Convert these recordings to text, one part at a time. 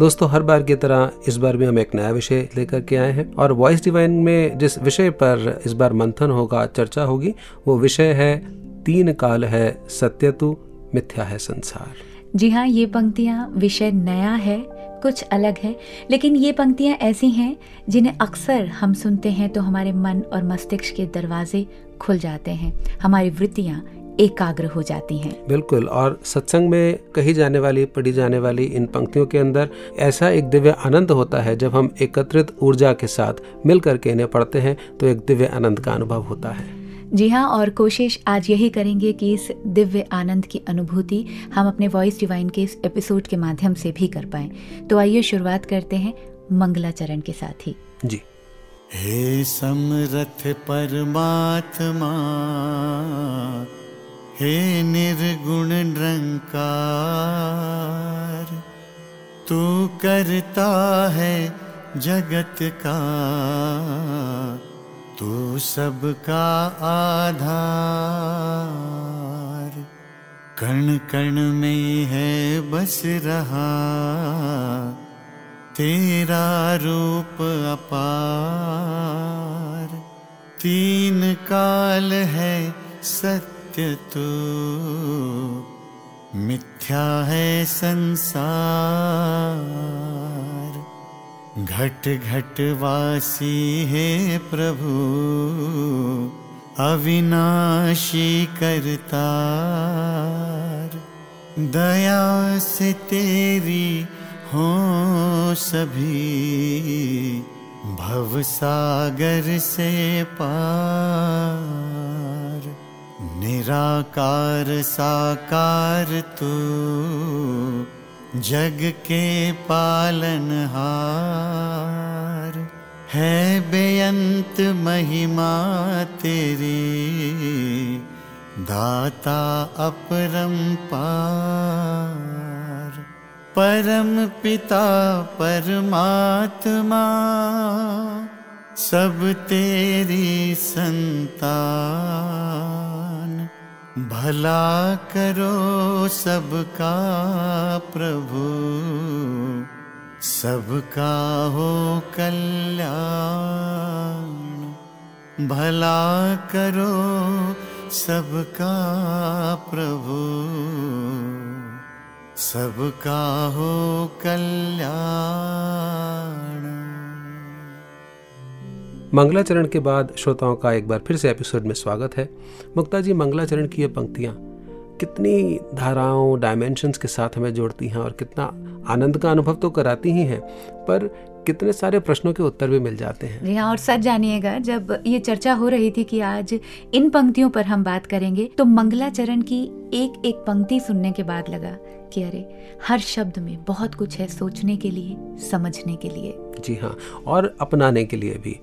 दोस्तों, हर बार की तरह इस बार भी हम एक नया विषय लेकर के आए हैं और वॉइस डिवाइन में जिस विषय पर इस बार मंथन होगा, चर्चा होगी, वो विषय है, तीन काल है सत्य तु मिथ्या है, संसार। जी हाँ ये पंक्तियाँ विषय नया है, कुछ अलग है, लेकिन ये पंक्तियाँ ऐसी हैं जिन्हें अक्सर हम सुनते हैं तो हमारे मन और मस्तिष्क के दरवाजे खुल जाते हैं, हमारी वृत्तियाँ एकाग्र हो जाती हैं। बिल्कुल और सत्संग में कही जाने वाली पढ़ी जाने वाली इन पंक्तियों के अंदर ऐसा एक दिव्य आनंद होता है जब हम एकत्रित ऊर्जा के साथ मिल करके इन्हें पढ़ते हैं तो एक दिव्य आनंद का अनुभव होता है। जी हाँ और कोशिश आज यही करेंगे कि इस दिव्य आनंद की अनुभूति हम अपने वॉइस डिवाइन के इस एपिसोड के माध्यम से भी कर पाएँ। तो आइए शुरुआत करते हैं मंगलाचरण के साथ ही। जी। हे समरथ परमात्मा हे निर्गुण निरंकार तू करता है जगत का, तू सबका आधार। कण कण में है बस रहा, तेरा रूप अपार। तीन काल है सत्य तू मिथ्या है संसार। घट घट वासी है प्रभु, अविनाशी करतार। दया से तेरी हो सभी, भव सागर से पार। निराकार साकार तू, जग के पालनहार है बेअंत महिमा तेरी, दाता अपरंपार परम पिता परमात्मा, सब तेरी संतान। भला करो सबका प्रभु। सबका हो कल्याण। भला करो सबका प्रभु। सबका हो कल्याण। मंगलाचरण के बाद श्रोताओं का एक बार फिर से एपिसोड में स्वागत है। मुक्ता जी, मंगलाचरण की ये पंक्तियाँ, कितनी धाराओं डायमेंशंस के साथ हमें जोड़ती हैं और कितना आनंद का अनुभव तो कराती ही हैं, पर कितने सारे प्रश्नों के उत्तर भी मिल जाते हैं। जी हाँ और सच जानिएगा, जब ये चर्चा हो रही थी कि आज इन पंक्तियों पर हम बात करेंगे तो मंगलाचरण की एक एक पंक्ति सुनने के बाद लगा। कि अरे हर शब्द में बहुत कुछ है सोचने के लिए समझने के लिए। जी हाँ और अपनाने के लिए भी।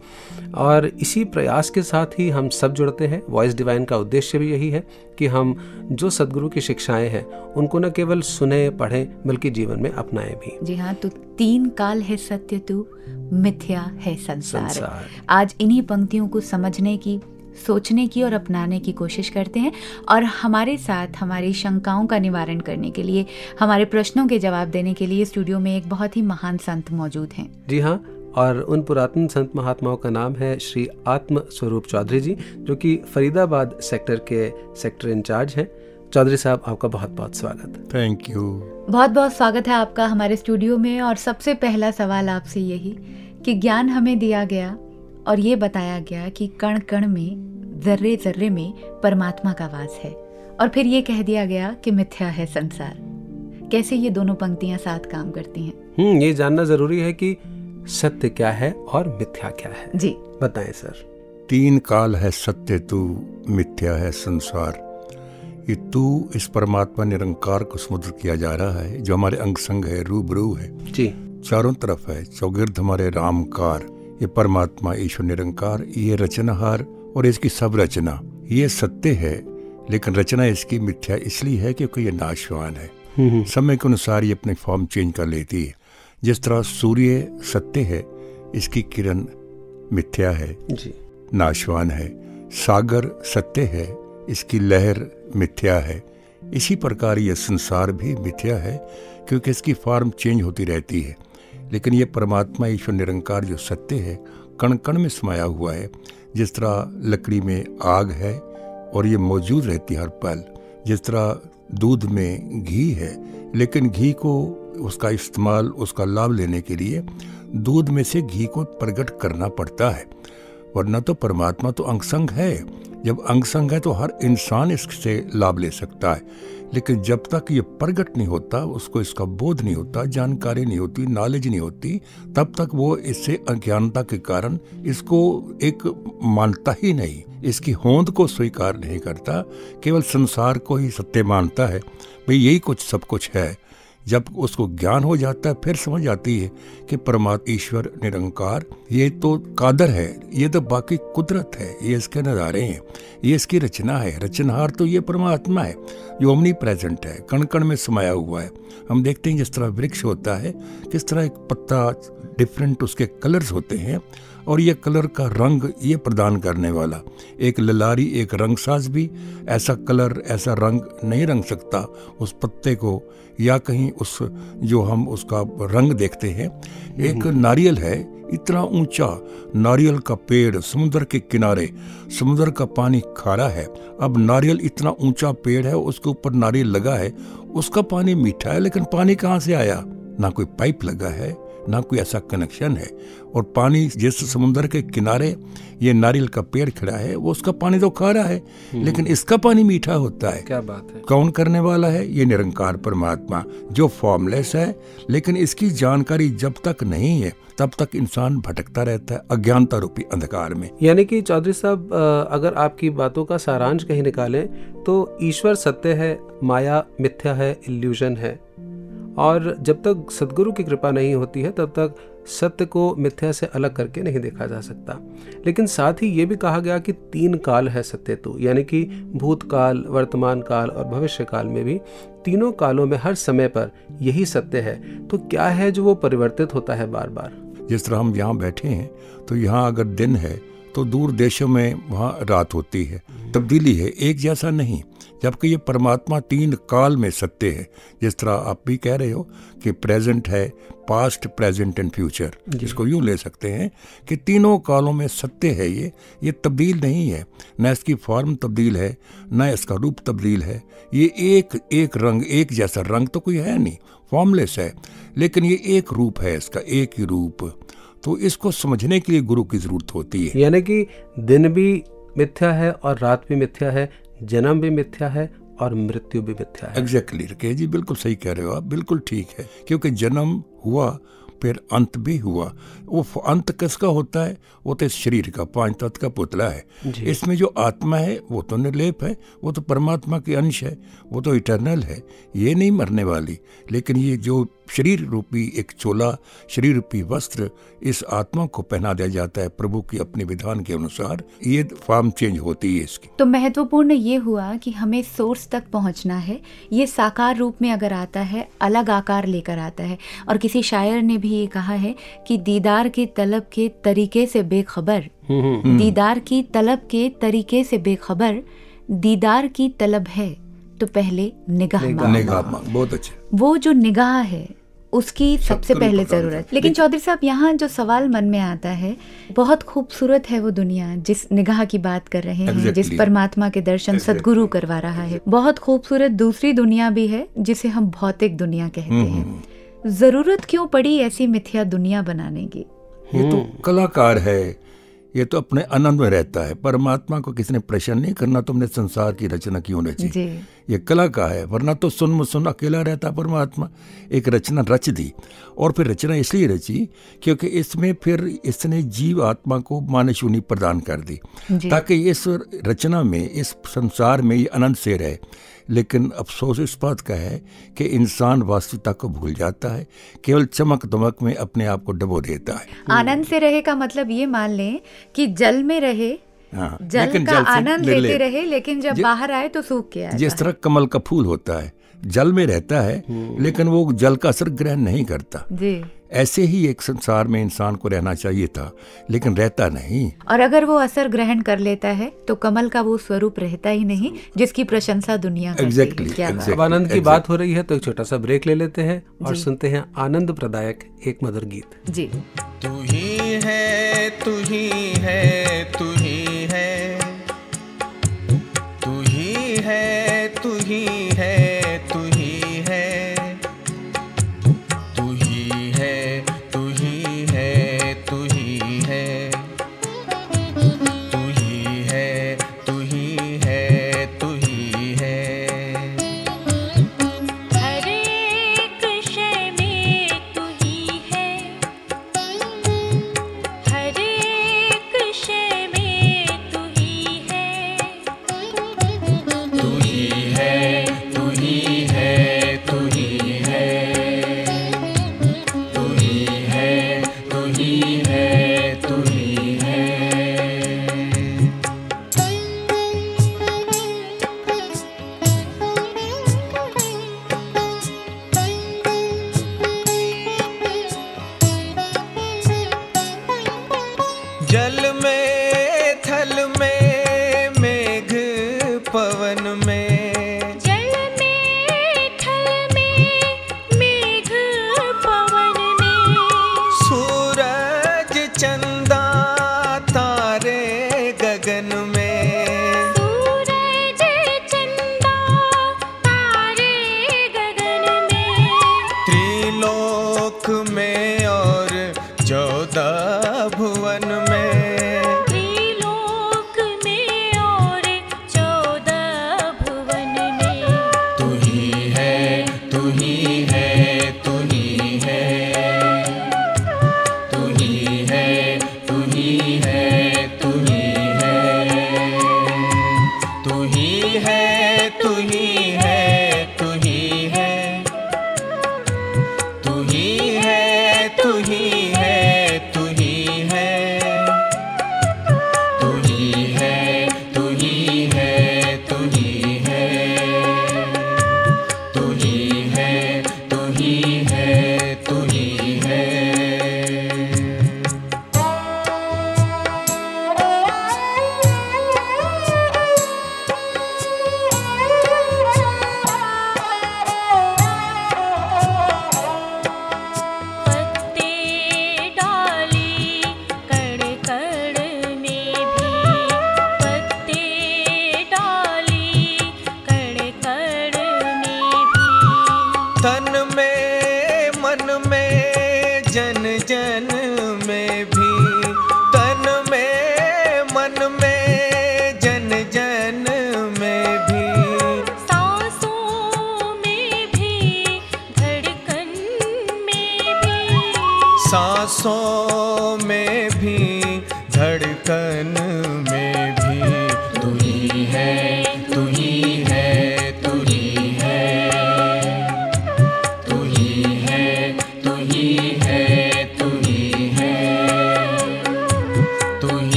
और इसी प्रयास के साथ ही हम सब जुड़ते हैं। वॉइस डिवाइन का उद्देश्य भी यही है कि हम जो सदगुरु की शिक्षाएँ हैं उनको न केवल सुने पढ़ें बल्कि जीवन में अपनाएँ भी। जी हाँ तो तीन काल है सत्य तू मिथ्या है संसार। संसार। आज इन्हीं पंक्तियों को समझने की सोचने की और अपनाने की कोशिश करते हैं और हमारे साथ हमारी शंकाओं का निवारण करने के लिए हमारे प्रश्नों के जवाब देने के लिए स्टूडियो में एक बहुत ही महान संत मौजूद हैं। जी हाँ और उन पुरातन संत महात्माओं का नाम है श्री आत्म स्वरूप चौधरी जी जो कि फरीदाबाद सेक्टर के सेक्टर इंचार्ज हैं। चौधरी साहब आपका बहुत बहुत स्वागत। थैंक यू बहुत बहुत स्वागत है आपका हमारे स्टूडियो में और सबसे पहला सवाल आपसे यही कि ज्ञान हमें दिया गया और ये बताया गया कि कण कण में जर्रे जर्रे में परमात्मा का वास है। और फिर ये कह दिया गया कि मिथ्या है संसार। कैसे ये दोनों पंक्तियाँ साथ काम करती हैं? हम्म ये जानना ज़रूरी है कि सत्य क्या है और मिथ्या क्या है। जी। बताएँ सर। तीन काल है सत्य तू मिथ्या है संसार। ये तू इस परमात्मा निरंकार को समुद्र किया जा रहा है जो हमारे अंग संग है रूबरू है। जी। चारों तरफ़ है चौगिर्द हमारे रामकार। ये परमात्मा ईश्वर निरंकार ये रचनाहार और इसकी सब रचना ये सत्य है लेकिन रचना इसकी मिथ्या इसलिए है क्योंकि ये नाशवान है। समय के अनुसार ये अपने फॉर्म चेंज कर लेती है। जिस तरह सूर्य सत्य है इसकी किरण मिथ्या है जी। नाशवान है। सागर सत्य है इसकी लहर मिथ्या है। इसी प्रकार यह संसार भी मिथ्या है क्योंकि इसकी फॉर्म चेंज होती रहती है। लेकिन ये परमात्मा ईश्वर निरंकार जो सत्य है कण कण में समाया हुआ है। जिस तरह लकड़ी में आग है और ये मौजूद रहती है हर पल, जिस तरह दूध में घी है, लेकिन घी को उसका इस्तेमाल, उसका लाभ लेने के लिए दूध में से घी को प्रकट करना पड़ता है। वरना तो परमात्मा तो अंगसंग है। जब अंगसंग है तो हर इंसान इससे लाभ ले सकता है। लेकिन जब तक ये प्रगट नहीं होता, उसको इसका बोध नहीं होता, जानकारी नहीं होती नॉलेज नहीं होती, तब तक वो इससे अज्ञानता के कारण इसको एक मानता ही नहीं। इसकी होंद को स्वीकार नहीं करता, केवल संसार को ही सत्य मानता है। भाई यही कुछ सब कुछ है। जब उसको ज्ञान हो जाता है, फिर समझ आती है कि परमात्मा ईश्वर निरंकार, ये तो कादर है, ये तो बाकी कुदरत है, ये इसके नज़ारे हैं, ये इसकी रचना है रचनहार तो ये परमात्मा है, जो अमनी प्रेजेंट है कण कण में समाया हुआ है। हम देखते हैं जिस तरह वृक्ष होता है, किस तरह एक पत्ता डिफरेंट उसके कलर्स होते हैं और ये कलर का रंग ये प्रदान करने वाला। एक ललारी एक रंगसाज भी ऐसा कलर ऐसा रंग नहीं रंग सकता उस पत्ते को या कहीं उस जो हम उसका रंग देखते हैं। एक नारियल है इतना ऊँचा नारियल का पेड़ समुद्र के किनारे समुद्र का पानी खारा है। अब नारियल इतना ऊँचा पेड़ है उसके ऊपर नारियल लगा है उसका पानी मीठा है लेकिन पानी कहाँ से आया? ना कोई पाइप लगा है ना कोई ऐसा कनेक्शन है। और पानी जिस समुद्र के किनारे ये नारियल का पेड़ खड़ा है वो उसका पानी तो खा रहा है। हम्म। लेकिन इसका पानी मीठा होता है। क्या बात है। कौन करने वाला है? ये निरंकार परमात्मा जो फॉर्मलेस है। लेकिन इसकी जानकारी जब तक नहीं है तब तक इंसान भटकता रहता है अज्ञानता रूपी अंधकार में। यानी कि चौधरी साहब अगर आपकी बातों का सारांश कहीं निकालें तो ईश्वर सत्य है माया मिथ्या है इल्यूजन है। और जब तक सदगुरु की कृपा नहीं होती है, तब तक सत्य को मिथ्या से अलग करके नहीं देखा जा सकता। लेकिन साथ ही ये भी कहा गया कि तीन काल है सत्य तो यानी कि भूतकाल वर्तमान काल और भविष्य काल में भी तीनों कालों में हर समय पर यही सत्य है। तो क्या है जो वो परिवर्तित होता है बार बार जिस तरह हम यहाँ बैठे हैं तो यहाँ अगर दिन है तो दूर देशों में वहाँ रात होती है। तब्दीली है, एक जैसा नहीं। जबकि ये परमात्मा तीन काल में सत्य है। जिस तरह आप भी कह रहे हो कि प्रेजेंट है पास्ट प्रेजेंट एंड फ्यूचर जिसको यूँ ले सकते हैं कि तीनों कालों में सत्य है ये। ये तब्दील नहीं है। न इसकी फॉर्म तब्दील है न इसका रूप तब्दील है। ये एक एक रंग एक जैसा रंग तो कोई है नहीं। फॉर्मलेस है। लेकिन ये एक रूप है इसका एक ही रूप। तो इसको समझने के लिए गुरु की ज़रूरत होती है। यानी कि दिन भी मिथ्या है और रात भी मिथ्या है। जन्म भी मिथ्या है और मृत्यु भी मिथ्या है। एग्जैक्टली exactly, जी बिल्कुल सही कह रहे हो आप बिल्कुल ठीक है क्योंकि जन्म हुआ फिर अंत भी हुआ। वो अंत किसका होता है? वो तो इस शरीर का पाँच तत्व का पुतला है। इसमें जो आत्मा है वो तो निर्लेप है वो तो परमात्मा की अंश है वो तो इटरनल है ये नहीं मरने वाली। लेकिन ये जो शरीर रूपी एक चोला शरीर रूपी वस्त्र इस आत्मा को पहना दिया जाता है प्रभु की अपने विधान के अनुसार ये फॉर्म चेंज होती है इसकी। तो महत्वपूर्ण ये हुआ कि हमें सोर्स तक पहुँचना है। ये साकार रूप में अगर आता है अलग आकार लेकर आता है और किसी शायर ने भी ये कहा है कि दीदार के तलब के तरीके से बेखबर। हम्म। दीदार की तलब के तरीके से बेखबर दीदार की तलब है तो पहले निगाह निगाह बहुत अच्छे। वो जो निगाह है उसकी सबसे पहले ज़रूरत। लेकिन चौधरी साहब यहाँ जो सवाल मन में आता है बहुत खूबसूरत है वो दुनिया जिस निगाह की बात कर रहे हैं exactly. जिस परमात्मा के दर्शन exactly. सदगुरु करवा रहा है। बहुत खूबसूरत दूसरी दुनिया भी है जिसे हम भौतिक दुनिया कहते हम्म, हैं। हम्म। ज़रूरत क्यों पड़ी ऐसी मिथ्या दुनिया बनाने की? ये तो कलाकार है ये तो अपने आनंद में रहता है। परमात्मा को किसने प्रश्न नहीं करना तुमने संसार की रचना क्यों रची? ये कला का है वरना तो सुन सुन अकेला रहता परमात्मा। एक रचना रच दी और फिर रचना इसलिए रची क्योंकि इसमें फिर इसने जीव आत्मा को मानशूनी प्रदान कर दी। ताकि इस रचना में इस संसार में ये अनंत से रहे। लेकिन अफसोस इस बात का है कि इंसान वास्तविकता को भूल जाता है केवल चमक दमक में अपने आप को डबो देता है। आनंद से रहे का मतलब ये मान लें कि जल में रहे हाँ, जल लेकिन का जल आनंद ले- लेते ले- रहे लेकिन जब बाहर आए तो सूख गया जिस तरह कमल का फूल होता है जल में रहता है लेकिन वो जल का असर ग्रहण नहीं करता। जी। ऐसे ही एक संसार में इंसान को रहना चाहिए था लेकिन रहता नहीं। और अगर वो असर ग्रहण कर लेता है तो कमल का वो स्वरूप रहता ही नहीं जिसकी प्रशंसा दुनिया एग्जैक्टली है। Exactly, क्या बात exactly. अब आनंद की Exactly. बात हो रही है तो एक छोटा सा ब्रेक ले लेते हैं और सुनते हैं आनंद प्रदायक एक मधुर गीत। जी। तू ही है तू ही है तू ही है। तू ही है तू ही ही।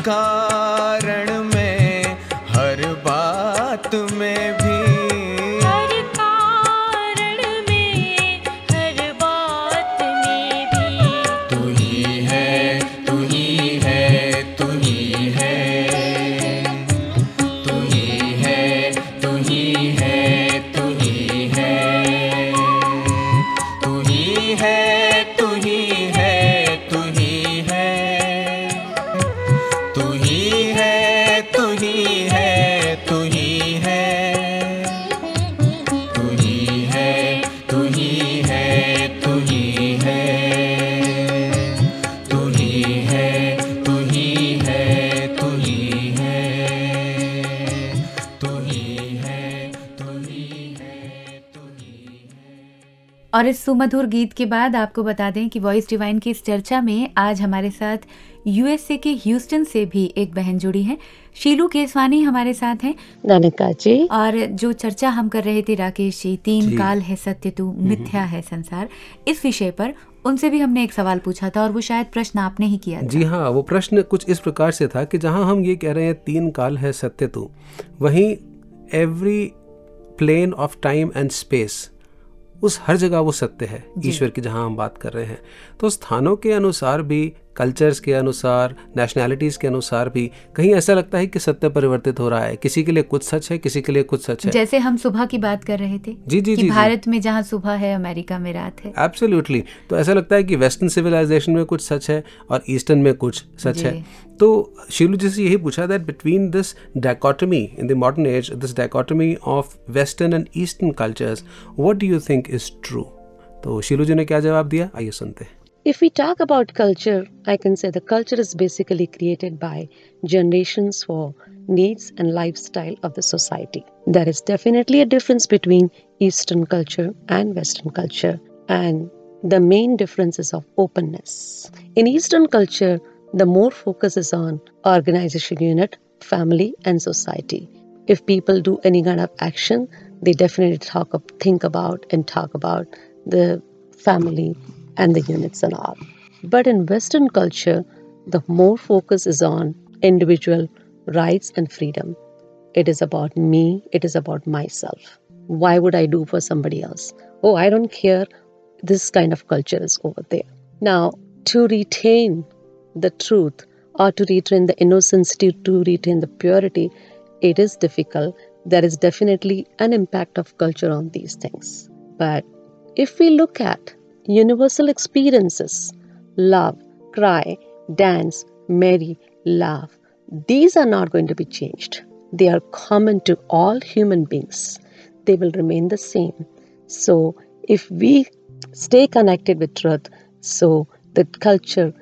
কাজ इस सुमधुर गीत के बाद आपको बता दें कि वॉइस डिवाइन की इस चर्चा में आज हमारे साथ यूएसए के ह्यूस्टन से भी एक बहन जुड़ी है। शीलू केसवानी हमारे साथ हैं। ननिका जी। और जो चर्चा हम कर रहे थे राकेश जी तीन जी। काल है सत्य तू मिथ्या है संसार इस विषय पर उनसे भी हमने एक सवाल पूछा था और वो शायद प्रश्न आपने ही किया था। जी हाँ वो प्रश्न कुछ इस प्रकार से था कि जहाँ हम ये कह रहे हैं तीन काल है सत्य तू वहीं every plane of time and space उस हर जगह वो सत्य है ईश्वर की जहाँ हम बात कर रहे हैं। तो स्थानों के अनुसार भी कल्चर्स के अनुसार नेशनैलिटीज के अनुसार भी कहीं ऐसा लगता है कि सत्य परिवर्तित हो रहा है। किसी के लिए कुछ सच है किसी के लिए कुछ सच है। जैसे हम सुबह की बात कर रहे थे जी, जी, कि जी, भारत जी। में जहाँ सुबह है अमेरिका में रात है। एब्सोल्युटली तो ऐसा लगता है कि वेस्टर्न सिविलाइजेशन में कुछ सच है और ईस्टर्न में कुछ सच। है। तो शीलू जी से यही पूछा that between this dichotomy in the modern age this dichotomy of western and eastern cultures what do you think is true तो शीलू जी ने क्या जवाब दिया? आइए सुनते हैं। If we talk about culture, I can say the culture is basically created by generations for needs and lifestyle of the society. There is definitely a difference between Eastern culture and Western culture, and the main difference is of openness. In Eastern culture, the more focus is on organization unit, family, and society. If people do any kind of action, they definitely talk think about and talk about the family and the units and all. But in Western culture, the more focus is on individual rights and freedom. It is about me, it is about myself. Why would I do for somebody else? Oh, I don't care. This kind of culture is over there. Now, to retain the truth or to retain the innocence, to, to retain the purity, it is difficult. There is definitely an impact of culture on these things. But if we look at universal experiences, love, cry, dance, marry, laugh, these are not going to be changed. They are common to all human beings. They will remain the same. So, if we stay connected with truth, so the culture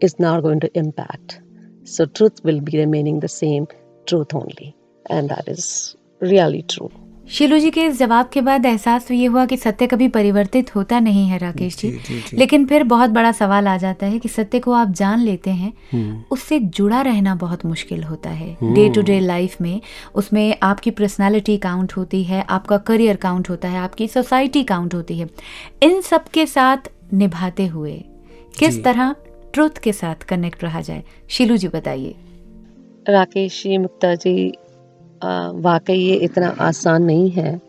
is not going to impact. So, truth will be remaining the same, truth only. And that is really true. शीलू जी के इस जवाब के बाद एहसास तो ये हुआ कि सत्य कभी परिवर्तित होता नहीं है राकेश जी, जी, जी, जी। लेकिन फिर बहुत बड़ा सवाल आ जाता है कि सत्य को आप जान लेते हैं हम्म। उससे जुड़ा रहना बहुत मुश्किल होता है। डे टू डे लाइफ में उसमें आपकी पर्सनालिटी काउंट होती है आपका करियर काउंट होता है आपकी सोसाइटी काउंट होती है। इन सब के साथ निभाते हुए किस तरह ट्रुथ के साथ कनेक्ट रहा जाए? शिलू जी बताइए। राकेश जी मुक्ता जी वाकई ये इतना आसान नहीं है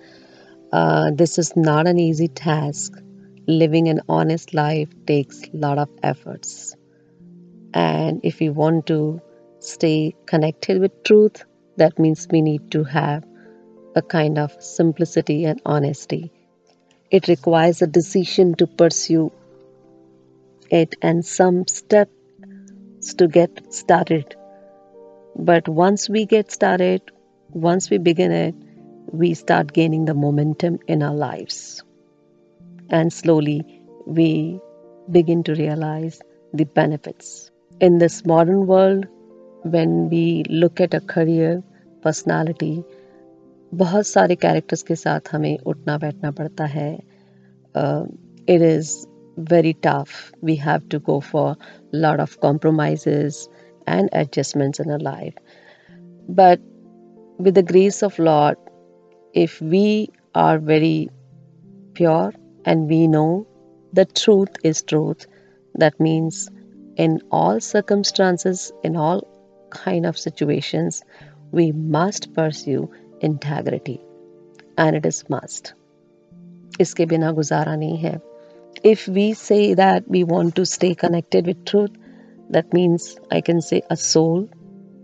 this is not an easy task living an honest life takes lot of efforts and if we want to stay connected with truth that means we need to have a kind of simplicity and honesty it requires a decision to pursue it and some steps to get started but once we get started, once we begin it, we start gaining the momentum in our lives. And slowly we begin to realize the benefits. In this modern world, when we look at a career, personality, बहुत सारे characters के साथ हमें उठना बैठना पड़ता है it is very tough. We have to go for a lot of compromises and adjustments in our life. But with the grace of Lord, if we are very pure and we know the truth is truth, that means in all circumstances, in all kind of situations, we must pursue integrity. And it is must. इसके बिना गुजारा नहीं है. If we say that we want to stay connected with truth, that means I can say a soul,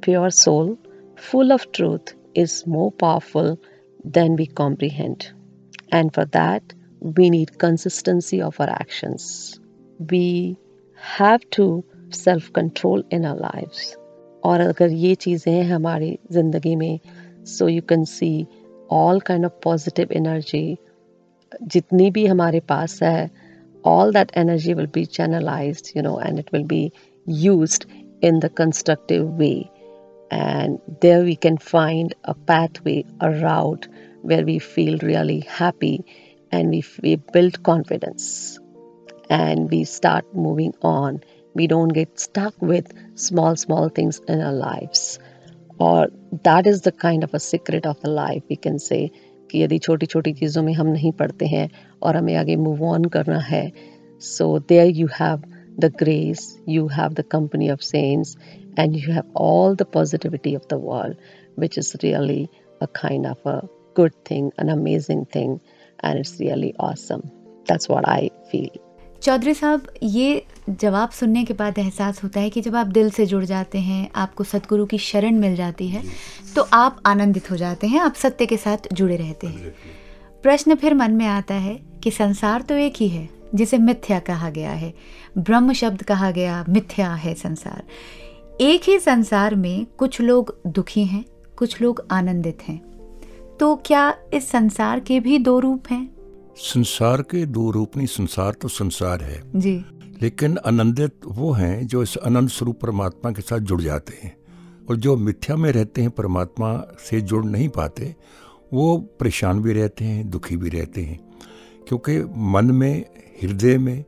pure soul, full of truth is more powerful than we comprehend. And for that, we need consistency of our actions. We have to self control in our lives. और अगर ये चीज़ें हैं हमारी ज़िंदगी में so you can see all kind of positive energy जितनी भी हमारे पास है all that energy will be channelized you know and it will be used in the constructive way and there we can find a pathway a route where we feel really happy and we, we build confidence and we start moving on we don't get stuck with small small things in our lives or that is the kind of a secret of the life we can say कि यदि छोटी छोटी चीज़ों में हम नहीं पढ़ते हैं और हमें आगे मूव ऑन करना है so there you have the grace you have the company of saints and you have all the positivity of the world which is really a kind of a good thing an amazing thing and it's really awesome that's what I feel Chaudhary साहब, ये जवाब सुनने के बाद एहसास होता है कि जब आप दिल से जुड़ जाते हैं, आपको सतगुरु की शरण मिल जाती है तो आप आनंदित हो जाते हैं, आप सत्य के साथ जुड़े रहते हैं। प्रश्न फिर मन में आता है कि संसार तो एक ही है, जिसे मिथ्या कहा गया है, ब्रह्म शब्द कहा गया, मिथ्या है संसार। एक ही संसार में कुछ लोग दुखी हैं कुछ लोग आनंदित हैं। तो क्या इस संसार के भी दो रूप हैं? संसार के दो रूप नहीं संसार तो संसार है। जी। लेकिन आनंदित वो हैं जो इस अनंत स्वरूप परमात्मा के साथ जुड़ जाते हैं। और जो मिथ्या में रहते हैं परमात्मा से जुड़ नहीं पाते वो परेशान भी रहते हैं दुखी भी रहते हैं। क्योंकि मन में हृदय में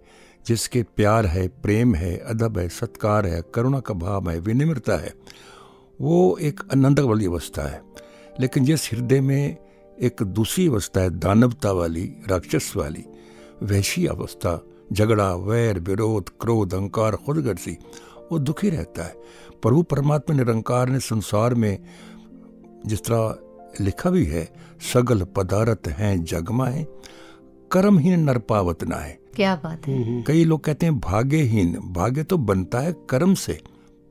जिसके प्यार है, प्रेम है, अदब है, सत्कार है, करुणा का भाव है, विनिम्रता है, वो एक आनंद वाली अवस्था है। लेकिन जिस हृदय में एक दूसरी अवस्था है, दानवता वाली, राक्षस वाली, वैसी अवस्था, झगड़ा, वैर, विरोध, क्रोध, अहंकार, खुदगर्जी, वो दुखी रहता है। प्रभु परमात्मा निरंकार ने संसार में जिस तरह लिखा भी है, सगल पदार्थ हैं जगमाए कर्महीन नर पावत ना है। क्या बात है? कई लोग कहते हैं भाग्यहीन। भाग्य तो बनता है कर्म से।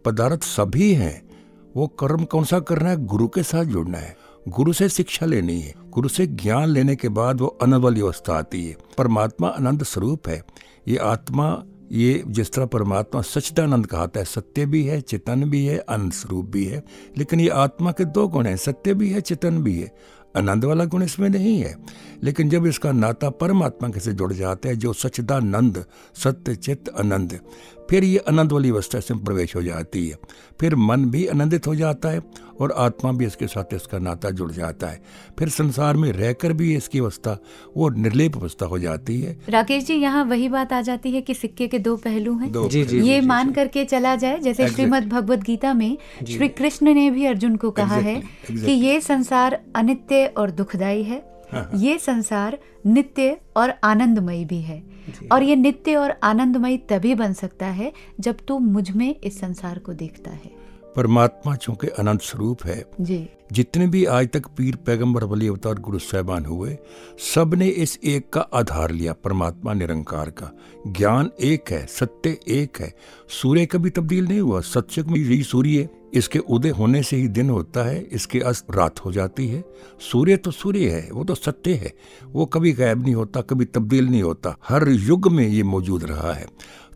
पदार्थ सभी हैं। वो कर्म कौन सा करना है? गुरु के साथ जुड़ना है। गुरु से शिक्षा लेनी है। गुरु से ज्ञान लेने के बाद वो अनंत वाली अवस्था आती है। परमात्मा आनंद स्वरूप है। ये आत्मा, ये जिस तरह परमात्मा सच्चिदानंद कहता है, सत्य भी है, चेतन भी है आनंद स्वरूप भी है। लेकिन ये आत्मा के दो गुण हैं। सत्य भी है, चेतन भी है। आनंद वाला गुण इसमें नहीं है। लेकिन जब इसका नाता परमात्मा के से जुड़ जाता है, जो सचदानंद सत्य चित्त आनंद फिर ये आनंद वाली अवस्था से प्रवेश हो जाती है। फिर मन भी आनंदित हो जाता है और आत्मा भी इसके साथ इसका नाता जुड़ जाता है। फिर संसार में रहकर भी इसकी अवस्था वो निर्लेप अवस्था हो जाती है। राकेश जी यहाँ वही बात आ जाती है कि सिक्के के दो पहलू हैं। दो जी, जी, ये जी, मान जी, करके चला जाए जैसे श्रीमद भगवत गीता में श्री कृष्ण ने भी अर्जुन को कहा है कि ये संसार अनित्य और दुखदायी है। ये संसार नित्य और आनंदमयी भी है। और ये नित्य और आनंदमयी तभी बन सकता है जब तू मुझमें इस संसार को देखता है। परमात्मा चूँकि अनंत स्वरूप है जी। जितने भी आज तक पीर पैगंबर वली अवतार गुरु साहबान हुए सबने इस एक का आधार लिया, परमात्मा निरंकार का। ज्ञान एक है, सत्य एक है। सूर्य कभी तब्दील नहीं हुआ, सत्य में यही सूर्य। है इसके उदय होने से ही दिन होता है, इसके अस्त रात हो जाती है। सूर्य तो सूर्य है, वो तो सत्य है। वो कभी गायब नहीं होता, कभी तब्दील नहीं होता। हर युग में ये मौजूद रहा है।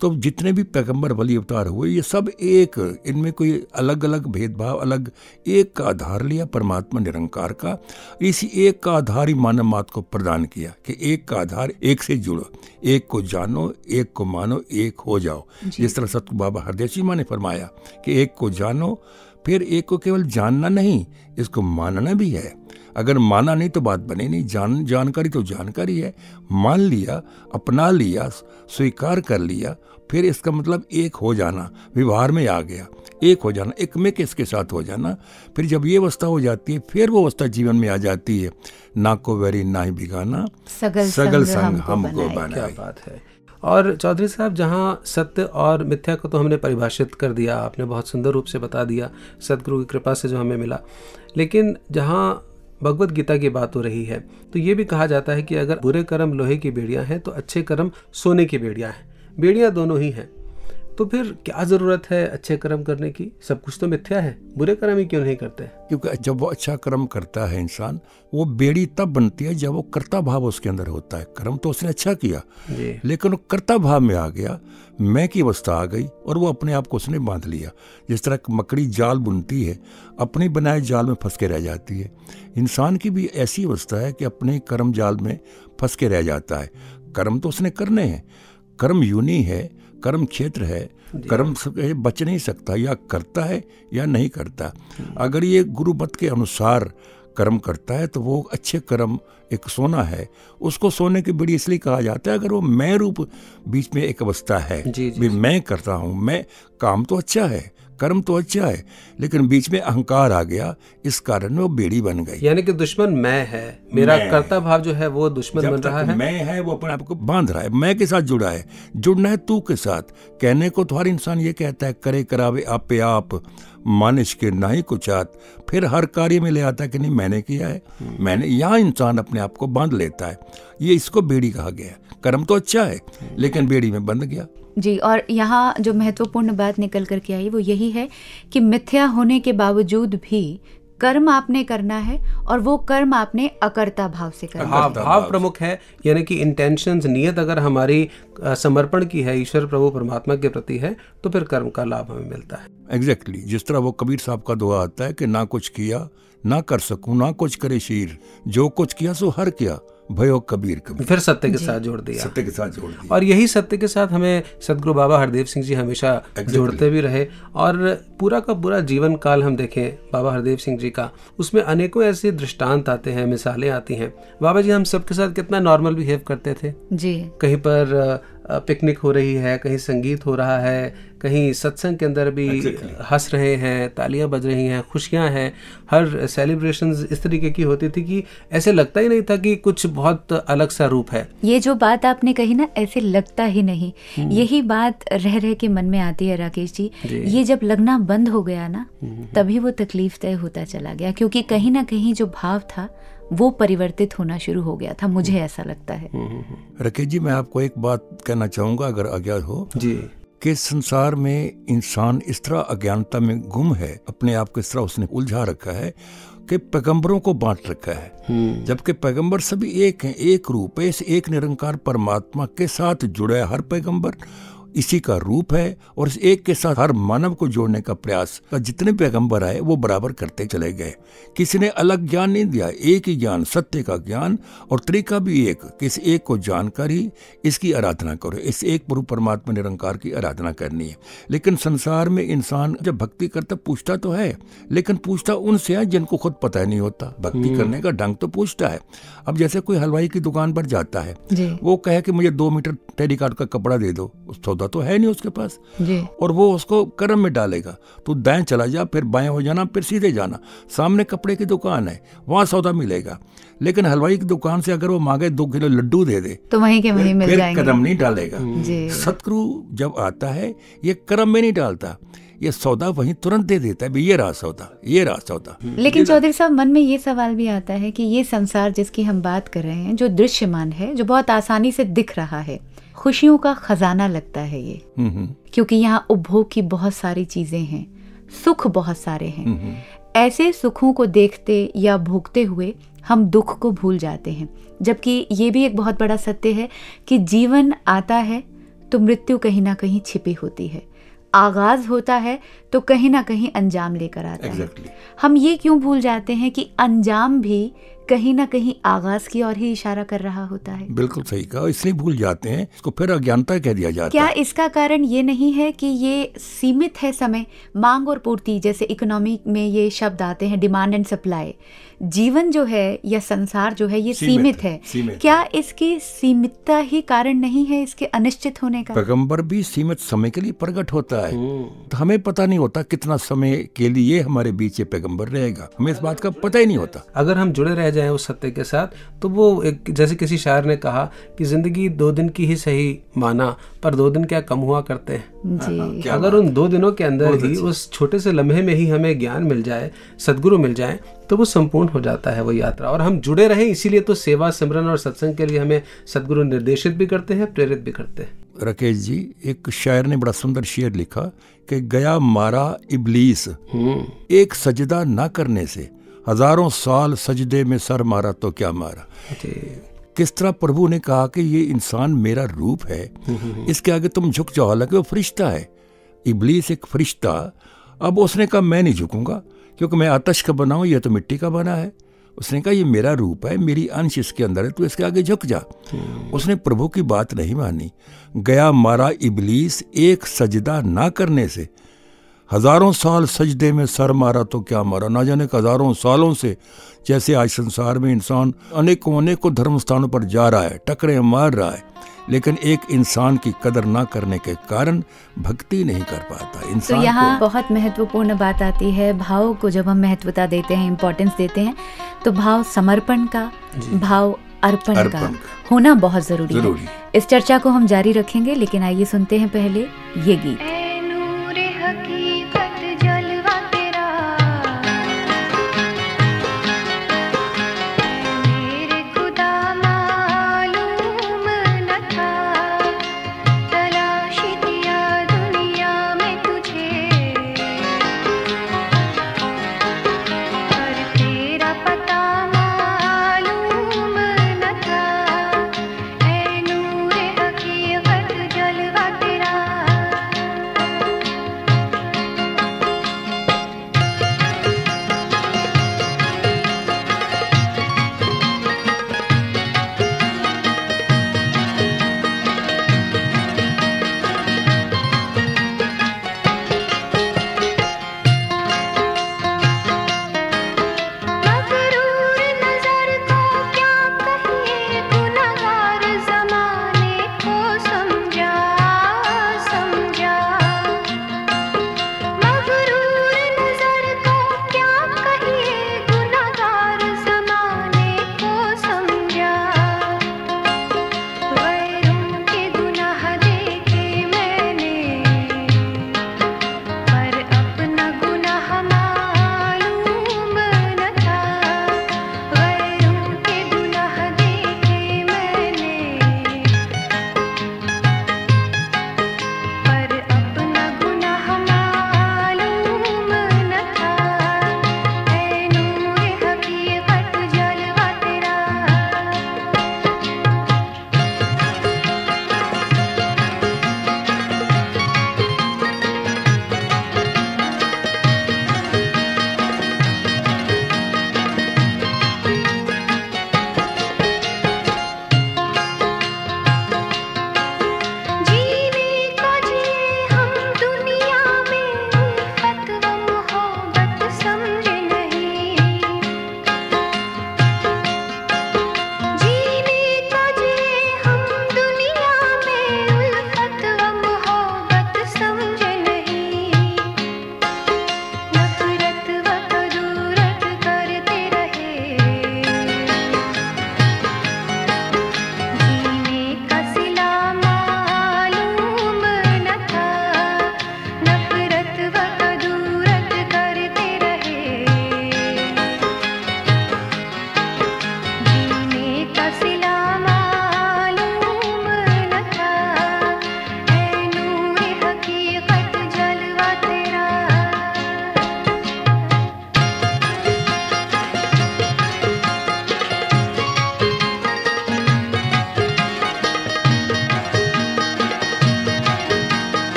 तो जितने भी पैगंबर वली अवतार हुए ये सब एक इनमें कोई अलग अलग भेदभाव अलग एक का आधार लिया परमात्मा निरंकार का। इसी एक का आधार ही मानव मात को प्रदान किया कि एक का आधार एक से जुड़ो एक को जानो एक को मानो एक हो जाओ। जिस तरह सतगु बाबा हरदेसी माँ ने फरमाया कि एक को जानो फिर एक को केवल जानना नहीं इसको मानना भी है। अगर माना नहीं तो बात बने नहीं। जान जानकारी तो जानकारी है। मान लिया अपना लिया स्वीकार कर लिया फिर इसका मतलब एक हो जाना व्यवहार में आ गया। एक हो जाना एक में किसके साथ हो जाना? फिर जब ये अवस्था हो जाती है फिर वो अवस्था जीवन में आ जाती है। ना को वेरी ना ही बिगाना सगल सगल संग संग हमको बनाए। क्या बनाए बात है। और चौधरी साहब जहाँ सत्य और मिथ्या को तो हमने परिभाषित कर दिया आपने बहुत सुंदर रूप से बता दिया सदगुरु की कृपा से जो हमें मिला। लेकिन जहाँ भगवत गीता की बात हो रही है। तो ये भी कहा जाता है कि अगर बुरे कर्म लोहे की बेड़ियाँ हैं तो अच्छे कर्म सोने की बेड़ियाँ हैं। बेड़ियाँ दोनों ही हैं। तो फिर क्या ज़रूरत है अच्छे कर्म करने की? सब कुछ तो मिथ्या है। बुरे कर्म ही क्यों नहीं करते? क्योंकि जब वो अच्छा कर्म करता है इंसान वो बेड़ी तब बनती है जब वो कर्ता भाव उसके अंदर होता है। कर्म तो उसने अच्छा किया। लेकिन वो कर्ता भाव में आ गया मैं की अवस्था आ गई और वो अपने आप को उसने बाँध लिया। जिस तरह मकड़ी जाल बुनती है अपने बनाए जाल में फंस के रह जाती है। इंसान की भी ऐसी अवस्था है कि अपने कर्म जाल में फंस के रह जाता है। कर्म तो उसने करने हैं। कर्म यूनी है कर्म क्षेत्र है कर्म से बच नहीं सकता या करता है या नहीं करता। अगर ये गुरु मत के अनुसार कर्म करता है तो वो अच्छे कर्म एक सोना है। उसको सोने की बीड़ी इसलिए कहा जाता है अगर वो मैं रूप बीच में एक अवस्था है जी, जी, भी मैं करता हूँ मैं काम तो अच्छा है कर्म तो अच्छा है लेकिन बीच में अहंकार आ गया इस कारण वो बेड़ी बन गई। यानी कि दुश्मन मैं है मेरा कर्ता भाव जो है वो दुश्मन बन रहा है। मैं है वो अपने आप को बाँध रहा है मैं के साथ जुड़ा है जुड़ना है तू के साथ। कहने को तो हर इंसान ये कहता है करे करावे आपे आप मानिश के ना ही कुछ आत। फिर हर कार्य में ले आता है कि नहीं मैंने किया है। मैंने यहाँ इंसान अपने आप को बाँध लेता है। ये इसको बेड़ी कहा गया कर्म तो अच्छा है। लेकिन बेड़ी में बंध गया। जी और यहाँ जो महत्वपूर्ण बात निकल करके आई वो यही है कि मिथ्या होने के बावजूद भी कर्म आपने करना है और वो कर्म आपने अकर्ता भाव से करना भाव कर्ता भाव भाव प्रमुख है यानी कि इंटेंशंस नियत अगर हमारी समर्पण की है ईश्वर प्रभु परमात्मा के प्रति है तो फिर कर्म का लाभ हमें मिलता है एग्जैक्टली exactly. जिस तरह वो कबीर साहब का दुआ आता है कि ना कुछ किया ना कर सकूँ ना कुछ करे शीर जो कुछ किया सो हर किया भयो कबीर कबीर। फिर सत्य के साथ जोड़ दिया। सत्य के साथ जोड़ दिया। और यही सत्य के साथ हमें सदगुरु बाबा हरदेव सिंह जी हमेशा exactly. जोड़ते भी रहे। और पूरा का पूरा जीवन काल हम देखें बाबा हरदेव सिंह जी का उसमें अनेकों ऐसे दृष्टांत आते हैं मिसालें आती हैं। बाबा जी हम सबके साथ कितना नॉर्मल बिहेव करते थे। जी। कहीं पर पिकनिक हो रही है कहीं संगीत हो रहा है कहीं सत्संग के अंदर भी हंस रहे हैं तालियाँ बज रही हैं खुशियाँ हैं। हर सेलिब्रेशन इस तरीके की होती थी कि ऐसे लगता ही नहीं था कि कुछ बहुत अलग सा रूप है। ये जो बात आपने कही ना ऐसे लगता ही नहीं। यही बात रह रह के मन में आती है राकेश जी। जी। ये जब लगना बंद हो गया ना तभी वो तकलीफ़ तय होता चला गया क्योंकि कहीं ना कहीं जो भाव था वो परिवर्तित होना शुरू हो गया था मुझे ऐसा लगता है। रकेश जी मैं आपको एक बात कहना चाहूँगा अगर आज्ञा हो। जी। कि संसार में इंसान इस तरह अज्ञानता में गुम है अपने आप को इस तरह उसने उलझा रखा है कि पैगंबरों को बांट रखा है। जबकि पैगंबर सभी एक हैं एक रूप है इस एक निरंकार परमात्मा के साथ जुड़ा है हर पैगंबर। इसी का रूप है और इस एक के साथ हर मानव को जोड़ने का प्रयास का जितने पैगंबर आए वो बराबर करते चले गए। किसी ने अलग ज्ञान नहीं दिया एक ही ज्ञान सत्य का ज्ञान और तरीका भी एक। किस एक को जानकर ही इसकी आराधना करो। इस एक प्रभु परमात्मा निरंकार की आराधना करनी है। लेकिन संसार में इंसान जब भक्ति करता पूछता तो है लेकिन पूछता उनसे है जिनको खुद पता नहीं होता। भक्ति करने का ढंग तो पूछता है। अब जैसे कोई हलवाई की दुकान पर जाता है वो कहे कि मुझे दो मीटर टेरिकाट का कपड़ा दे दो उस सौदा तो है नहीं उसके पास। जी। और वो उसको कर्म में डालेगा। तो दाएँ चला जा फिर बाएँ हो जाना फिर सीधे जाना। सामने कपड़े की दुकान है वहाँ सौदा मिलेगा। लेकिन हलवाई की दुकान से अगर वो मांगे दो किलो लड्डू दे दे तो वहीं के वहीं मिल जाएँगे। कदम नहीं डालेगा। जी। सतगुरु जब आता है ये कर्म में नहीं डालता। ये सौदा वहीं तुरंत दे देता है ये रहा सौदा ये रहा सौदा। लेकिन चौधरी साहब मन में ये सवाल भी आता है कि ये संसार जिसकी हम बात कर रहे हैं जो दृश्यमान है जो बहुत आसानी से दिख रहा है खुशियों का खजाना लगता है ये। हम्म, हम्म, क्योंकि यहाँ उपभोग की बहुत सारी चीज़ें हैं सुख बहुत सारे हैं। ऐसे सुखों को देखते या भोगते हुए हम दुख को भूल जाते हैं। जबकि ये भी एक बहुत बड़ा सत्य है कि जीवन आता है तो मृत्यु कहीं ना कहीं छिपी होती है। आगाज़ होता है तो कहीं ना कहीं अंजाम लेकर आता exactly. है हम ये क्यों भूल जाते हैं कि अंजाम भी कहीं ना कहीं आगाज़ की ओर ही इशारा कर रहा होता है। बिल्कुल सही कहा इसलिए भूल जाते हैं इसको फिर अज्ञानता कह दिया जाता क्या है। इसका कारण ये नहीं है कि ये सीमित है समय मांग और पूर्ति जैसे इकोनॉमी में ये शब्द आते हैं डिमांड एंड सप्लाई। जीवन जो है या संसार जो है ये सीमित सीमित है, सीमित क्या है। इसकी सीमितता ही कारण नहीं है इसके अनिश्चित होने का? पैगंबर भी सीमित समय के लिए प्रकट होता है। तो हमें पता नहीं होता कितना समय के लिए हमारे बीच ये पैगंबर रहेगा। हमें इस बात का पता ही नहीं होता। अगर हम जुड़े रह जाएँ उस सत्य के साथ तो वो एक जैसे किसी शायर ने कहा कि ज़िंदगी दो दिन की ही सही माना पर दो दिन क्या कम हुआ करते हैं? जी। अगर उन दो दिनों के अंदर ही उस छोटे से लम्हे में ही हमें ज्ञान मिल जाए सदगुरु मिल जाए तो वो संपूर्ण हो जाता है वो यात्रा। और हम जुड़े रहें इसीलिए तो सेवा सिमरन और सत्संग के लिए हमें सदगुरु निर्देशित भी करते हैं प्रेरित भी करते हैं। राकेश जी एक शायर ने बड़ा सुंदर शेर लिखा कि गया मारा इबलीस। एक सजदा ना करने से हज़ारों साल सजदे में सर मारा तो क्या मारा? किस तरह प्रभु ने कहा कि ये इंसान मेरा रूप है? इसके आगे तुम झुक जाओ हालाँकि वो फरिश्ता है। इबलीस एक फरिश्ता। अब उसने कहा मैं नहीं झुकूँगा क्योंकि मैं आतश का बना हूँ यह तो मिट्टी का बना है। उसने कहा ये मेरा रूप है मेरी अंश इसके अंदर है तू इसके आगे झुक जा। उसने प्रभु की बात नहीं मानी। गया मारा इबलीस एक सजदा ना करने से हज़ारों साल सजदे में सर मारा तो क्या मारा? ना जाने हज़ारों सालों से जैसे आज संसार में इंसान अनेकों अनेकों धर्म स्थानों पर जा रहा है टकरे मार रहा है लेकिन एक इंसान की कदर ना करने के कारण भक्ति नहीं कर पाता। इंसान तो यहाँ बहुत महत्वपूर्ण बात आती है भाव को जब हम महत्वता देते हैं इम्पोर्टेंस देते हैं तो भाव समर्पण का भाव अर्पण का अर्पण का। होना बहुत ज़रूरी है। इस चर्चा को हम जारी रखेंगे लेकिन आइए सुनते हैं पहले ये गीत।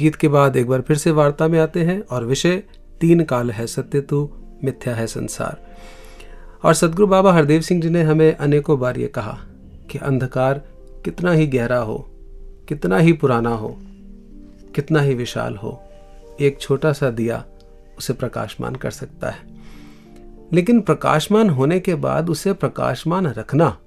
गीत के बाद एक बार फिर से वार्ता में आते हैं और विषय, तीन काल है सत्य तू मिथ्या है संसार। और सदगुरु बाबा हरदेव सिंह जी ने हमें अनेकों बार ये कहा कि अंधकार कितना ही गहरा हो, कितना ही पुराना हो, कितना ही विशाल हो, एक छोटा सा दिया उसे प्रकाशमान कर सकता है। लेकिन प्रकाशमान होने के बाद उसे प्रकाशमान रखना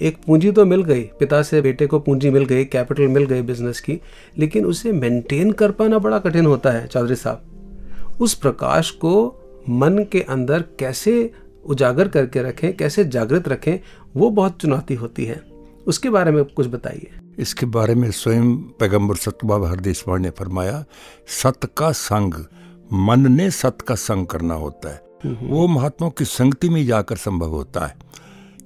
एक पूंजी तो मिल गई पिता से बेटे को पूंजी मिल गई कैपिटल मिल गई बिज़नेस की लेकिन उसे मेंटेन कर पाना बड़ा कठिन होता है चौधरी साहब। उस प्रकाश को मन के अंदर कैसे उजागर करके रखें कैसे जागृत रखें वो बहुत चुनौती होती है। उसके बारे में कुछ बताइए। इसके बारे में स्वयं पैगंबर सतबाब हरदेश ने फरमाया सत का संग मन ने सत का संग करना होता है। वो महात्माओं की संगति में जाकर संभव होता है।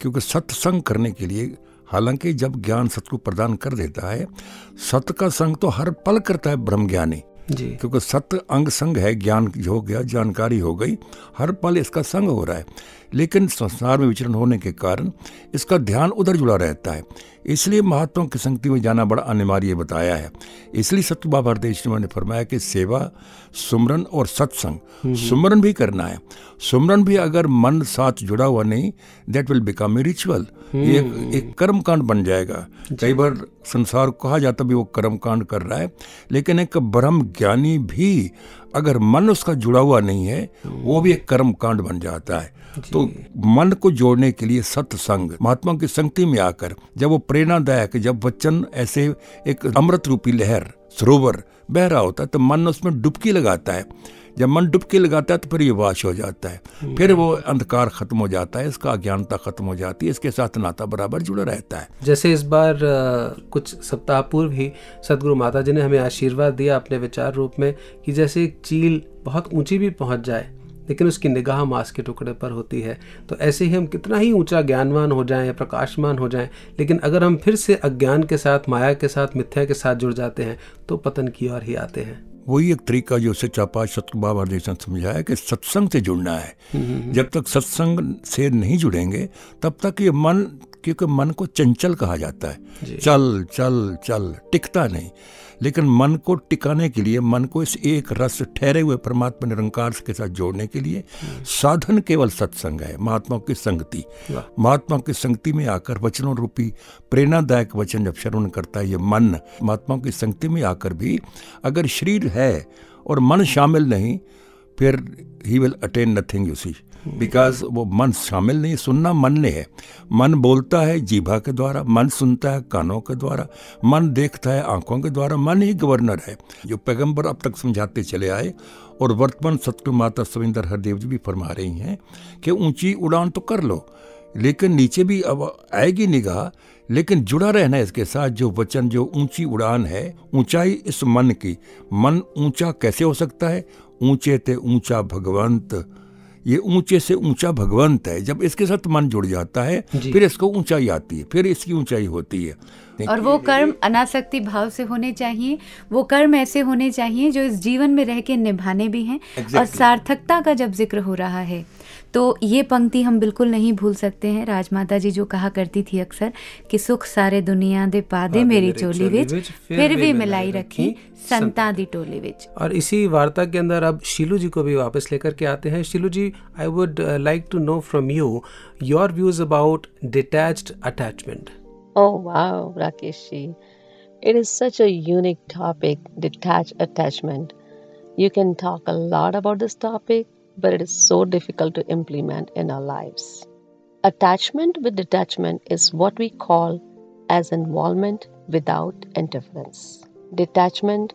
क्योंकि सत्संग करने के लिए हालाँकि जब ज्ञान सत को प्रदान कर देता है सत का संग तो हर पल करता है ब्रह्म ज्ञानी जी। क्योंकि सत्य अंग संग है ज्ञान हो गया जानकारी हो गई हर पल इसका संग हो रहा है। लेकिन संसार में विचरण होने के कारण इसका ध्यान उधर जुड़ा रहता है। इसलिए महात्माओं की संगति में जाना बड़ा अनिवार्य बताया है। इसलिए सत्य बाबा हरदेश ने फरमाया कि सेवा सुमरन और सत्संग सुमरन भी करना है। सुमरन भी अगर मन साथ जुड़ा हुआ नहीं that will become a ritual ये एक, एक कर्म कांड बन जाएगा। कई बार संसार कहा जाता भी वो कर्म कांड कर रहा है लेकिन एक ब्रह्म ज्ञानी भी अगर मन उसका जुड़ा हुआ नहीं है वो भी एक कर्म कांड बन जाता है। तो मन को जोड़ने के लिए सत्संग महात्मा की संगति में आकर जब वो प्रेरणादायक जब वचन ऐसे एक अमृत रूपी लहर सरोवर बह रहा होता है तो मन उसमें डुबकी लगाता है। जब मन डुबकी लगाता है तो फिर ये वाश हो जाता है। फिर वो अंधकार खत्म हो जाता है, इसका अज्ञानता खत्म हो जाती है, इसके साथ नाता बराबर जुड़ा रहता है। जैसे इस बार कुछ सप्ताह पूर्व ही सदगुरु माता जी ने हमें आशीर्वाद दिया अपने विचार रूप में कि जैसे एक चील बहुत ऊँची भी पहुँच जाए, लेकिन उसकी निगाह मांस के टुकड़े पर होती है तो ऐसे ही हम कितना ही ऊँचा ज्ञानवान हो जाएँ या प्रकाशमान हो जाएँ, लेकिन अगर हम फिर से अज्ञान के साथ, माया के साथ, मिथ्या के साथ जुड़ जाते हैं तो पतन की ओर ही आते हैं। वही एक तरीका जो सच्चा पाठ सतगुरु बाबा ने समझाया कि सत्संग से जुड़ना है। जब तक सत्संग से नहीं जुड़ेंगे तब तक ये मन क्योंकि मन को चंचल कहा जाता है। चल चल चल टिकता नहीं। लेकिन मन को टिकाने के लिए मन को इस एक रस ठहरे हुए परमात्मा निरंकार के साथ जोड़ने के लिए साधन केवल सत्संग है महात्माओं की संगति। महात्माओं की संगति में आकर वचनों रूपी प्रेरणादायक वचन जब श्रवण करता है ये मन महात्माओं की संगति में आकर भी अगर शरीर है और मन शामिल नहीं फिर he will attain nothing you see because वो मन शामिल नहीं, सुनना मन ने है। मन बोलता है जीभा के द्वारा, मन सुनता है कानों के द्वारा, मन देखता है आँखों के द्वारा, मन ही गवर्नर है। जो पैगंबर अब तक समझाते चले आए, और वर्तमान सतगुरु माता सविंदर हरदेव जी भी फरमा रही हैं कि ऊँची उड़ान तो कर लो, लेकिन नीचे भी अब आएगी निगाह, लेकिन जुड़ा रहना इसके साथ, जो वचन, जो ऊँची उड़ान है, ऊंचाई इस मन की। मन ऊँचा कैसे हो सकता है? ऊँचे ते ऊँचा भगवंत ये ऊँचे से ऊँचा भगवंत है। जब इसके साथ मन जुड़ जाता है फिर इसको ऊंचाई आती है फिर इसकी ऊंचाई होती है। और वो कर्म अनासक्ति भाव से होने चाहिए वो कर्म ऐसे होने चाहिए जो इस जीवन में रह के निभाने भी हैं exactly. और सार्थकता का जब ज़िक्र हो रहा है तो ये पंक्ति हम बिल्कुल नहीं भूल सकते हैं। राजमाता जी जो कहा करती थी अक्सर कि सुख सारे दुनिया दे पादे मेरी चोली विच फिर भी मिलाई रखी संता दी टोली विच। और इसी वार्ता के अंदर अब शिलू जी को भी वापस लेकर के आते हैं। Shilu ji I would like to know from you your views about detached attachment Oh wow, Rakeshji. It is such a unique topic, detached attachment. You can talk a lot about this topic, but it is so difficult to implement in our lives. Attachment with detachment is what we call as involvement without interference. Detachment,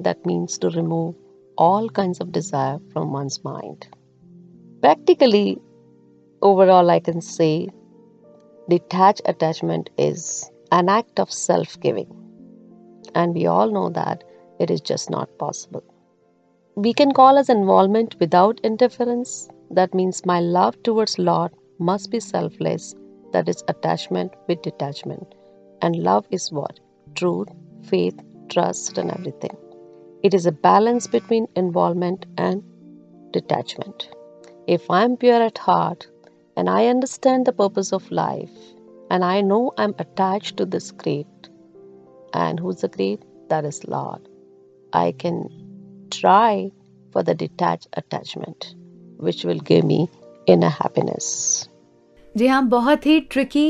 that means to remove all kinds of desire from one's mind. Practically, overall, I can say detached attachment is an act of self giving. And we all know that it is just not possible. We can call as involvement without interference. That means my love towards Lord must be selfless. That is attachment with detachment. And love is what? Truth, faith, trust, and everything. It is a balance between involvement and detachment. If I am pure at heart and I understand the purpose of life and I know I'm attached to this great, and who's the great? That is Lord. I can try for the detached attachment, which will give me inner happiness. जी हाँ बहुत ही tricky